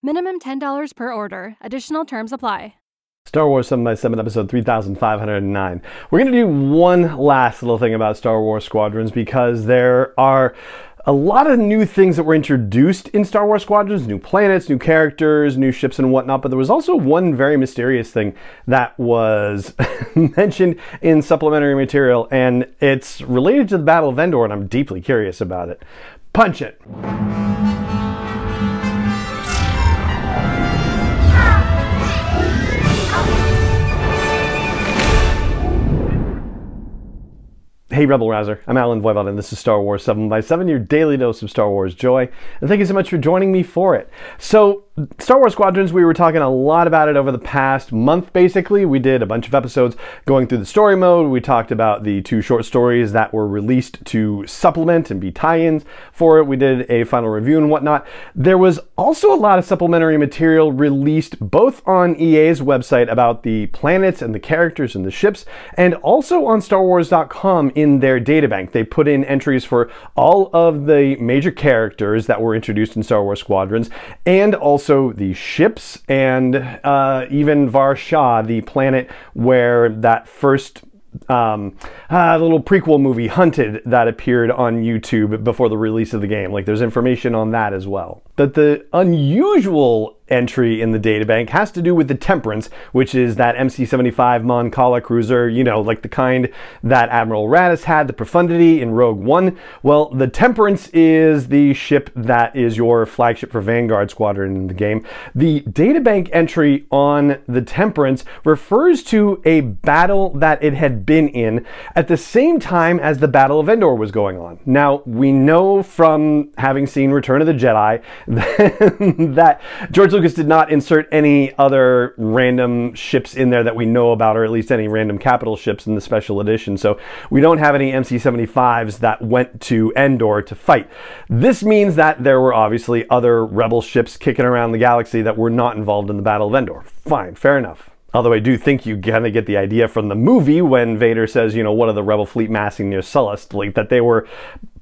Minimum $10 per order. Additional terms apply. Star Wars 7x7 episode 3509. We're going to do one last little thing about Star Wars Squadrons because there are a lot of new things that were introduced in Star Wars Squadrons new planets, new characters, new ships, and whatnot. But there was also one very mysterious thing that was mentioned in supplementary material, and it's related to the Battle of Endor, and I'm deeply curious about it. Punch it! Hey Rebel Rouser, I'm Allen Voivod and this is Star Wars 7 by 7 your daily dose of Star Wars joy. And thank you so much for joining me for it. So, Star Wars Squadrons, we were talking a lot about it over the past month, basically. We did a bunch of episodes going through the story mode. We talked about the two short stories that were released to supplement and be tie ins for it. We did a final review and whatnot. There was also a lot of supplementary material released both on EA's website about the planets and the characters and the ships, and also on StarWars.com in their databank. They put in entries for all of the major characters that were introduced in Star Wars Squadrons, and also also the ships and uh, even Var-Shaa, the planet where that first um, uh, little prequel movie Hunted that appeared on YouTube before the release of the game. Like there's information on that as well. But the unusual entry in the databank has to do with the Temperance, which is that MC-75 Mon Cala cruiser, you know, like the kind that Admiral Raddus had, the Profundity in Rogue One. Well, the Temperance is the ship that is your flagship for Vanguard Squadron in the game. The databank entry on the Temperance refers to a battle that it had been in at the same time as the Battle of Endor was going on. Now, we know from having seen Return of the Jedi that George Lucas did not insert any other random ships in there that we know about, or at least any random capital ships in the special edition. So we don't have any MC 75s that went to Endor to fight. This means that there were obviously other rebel ships kicking around the galaxy that were not involved in the Battle of Endor. Fine, fair enough. Although I do think you kind of get the idea from the movie when Vader says, you know, what are the rebel fleet massing near Sullust? Like that they were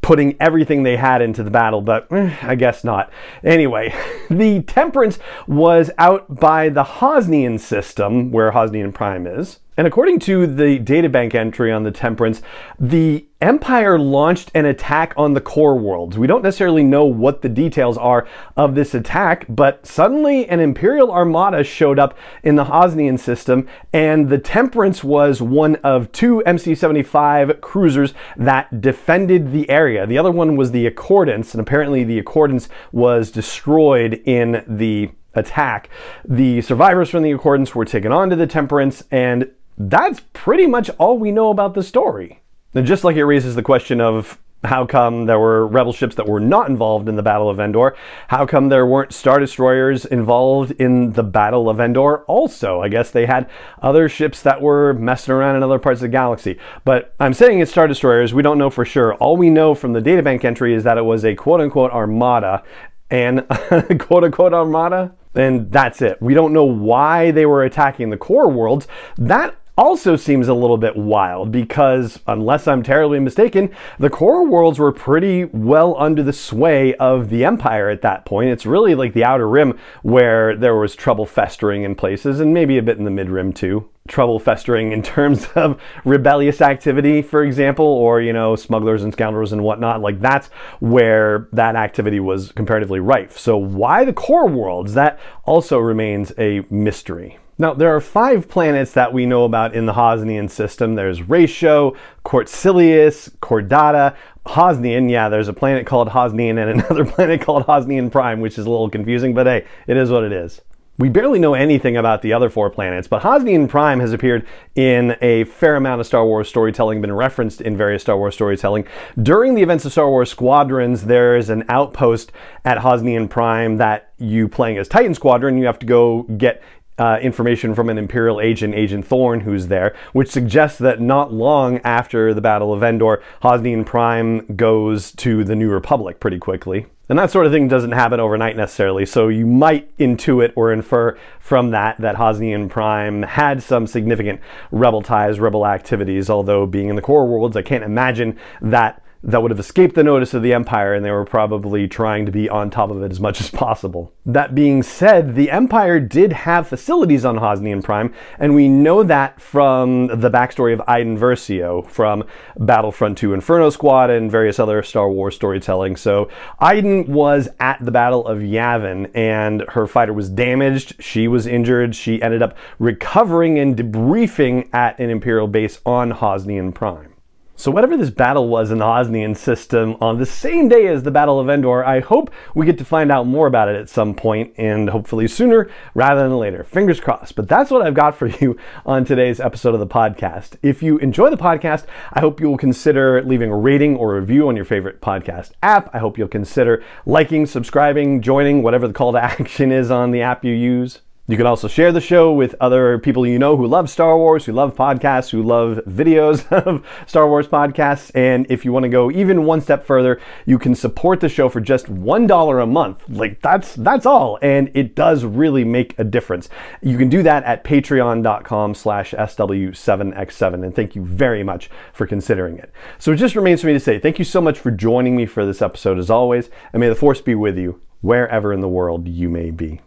putting everything they had into the battle, but eh, I guess not. Anyway, the Temperance was out by the Hosnian system, where Hosnian Prime is. And according to the databank entry on the Temperance, the Empire launched an attack on the core worlds. We don't necessarily know what the details are of this attack, but suddenly an Imperial armada showed up in the Hosnian system, and the Temperance was one of two MC 75 cruisers that defended the area. The other one was the Accordance, and apparently the Accordance was destroyed in the attack. The survivors from the Accordance were taken onto the Temperance, and that's pretty much all we know about the story. And just like it raises the question of how come there were rebel ships that were not involved in the Battle of Endor? How come there weren't Star Destroyers involved in the Battle of Endor also? I guess they had other ships that were messing around in other parts of the galaxy. But I'm saying it's Star Destroyers. We don't know for sure. All we know from the databank entry is that it was a quote unquote armada and quote unquote armada. And that's it. We don't know why they were attacking the core worlds. That also seems a little bit wild because, unless I'm terribly mistaken, the core worlds were pretty well under the sway of the Empire at that point. It's really like the Outer Rim where there was trouble festering in places, and maybe a bit in the Mid Rim too. Trouble festering in terms of rebellious activity, for example, or, you know, smugglers and scoundrels and whatnot. Like, that's where that activity was comparatively rife. So, why the core worlds? That also remains a mystery. Now, there are five planets that we know about in the Hosnian system. There's Ratio, Cortilius, Chordata, Hosnian. Yeah, there's a planet called Hosnian and another planet called Hosnian Prime, which is a little confusing, but hey, it is what it is. We barely know anything about the other four planets, but Hosnian Prime has appeared in a fair amount of Star Wars storytelling, been referenced in various Star Wars storytelling. During the events of Star Wars Squadrons, there is an outpost at Hosnian Prime that you playing as Titan Squadron, you have to go get uh, information from an Imperial agent, Agent Thorn, who's there, which suggests that not long after the Battle of Endor, Hosnian Prime goes to the New Republic pretty quickly. And that sort of thing doesn't happen overnight necessarily, so you might intuit or infer from that that Hosnian Prime had some significant rebel ties, rebel activities, although being in the core worlds, I can't imagine that that would have escaped the notice of the Empire, and they were probably trying to be on top of it as much as possible. That being said, the Empire did have facilities on Hosnian Prime, and we know that from the backstory of Iden Versio from Battlefront 2 Inferno Squad and various other Star Wars storytelling. So, Iden was at the Battle of Yavin, and her fighter was damaged. She was injured. She ended up recovering and debriefing at an Imperial base on Hosnian Prime. So whatever this battle was in the Hosnian system on the same day as the Battle of Endor, I hope we get to find out more about it at some point and hopefully sooner rather than later. Fingers crossed. But that's what I've got for you on today's episode of the podcast. If you enjoy the podcast, I hope you will consider leaving a rating or review on your favorite podcast app. I hope you'll consider liking, subscribing, joining, whatever the call to action is on the app you use. You can also share the show with other people you know who love Star Wars, who love podcasts, who love videos of Star Wars podcasts. And if you want to go even one step further, you can support the show for just $1 a month. Like that's that's all. And it does really make a difference. You can do that at patreon.com slash SW7X7. And thank you very much for considering it. So it just remains for me to say thank you so much for joining me for this episode as always. And may the force be with you wherever in the world you may be.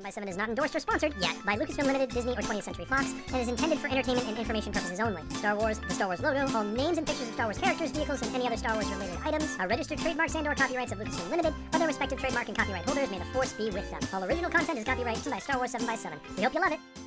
7 by 7 is not endorsed or sponsored yet by Lucasfilm Limited, Disney, or 20th Century Fox, and is intended for entertainment and information purposes only. Star Wars, the Star Wars logo, all names and pictures of Star Wars characters, vehicles, and any other Star Wars related items are registered trademarks and or copyrights of Lucasfilm Limited or their respective trademark and copyright holders. May the force be with them. All original content is copyrighted by Star Wars 7 by 7 We hope you love it.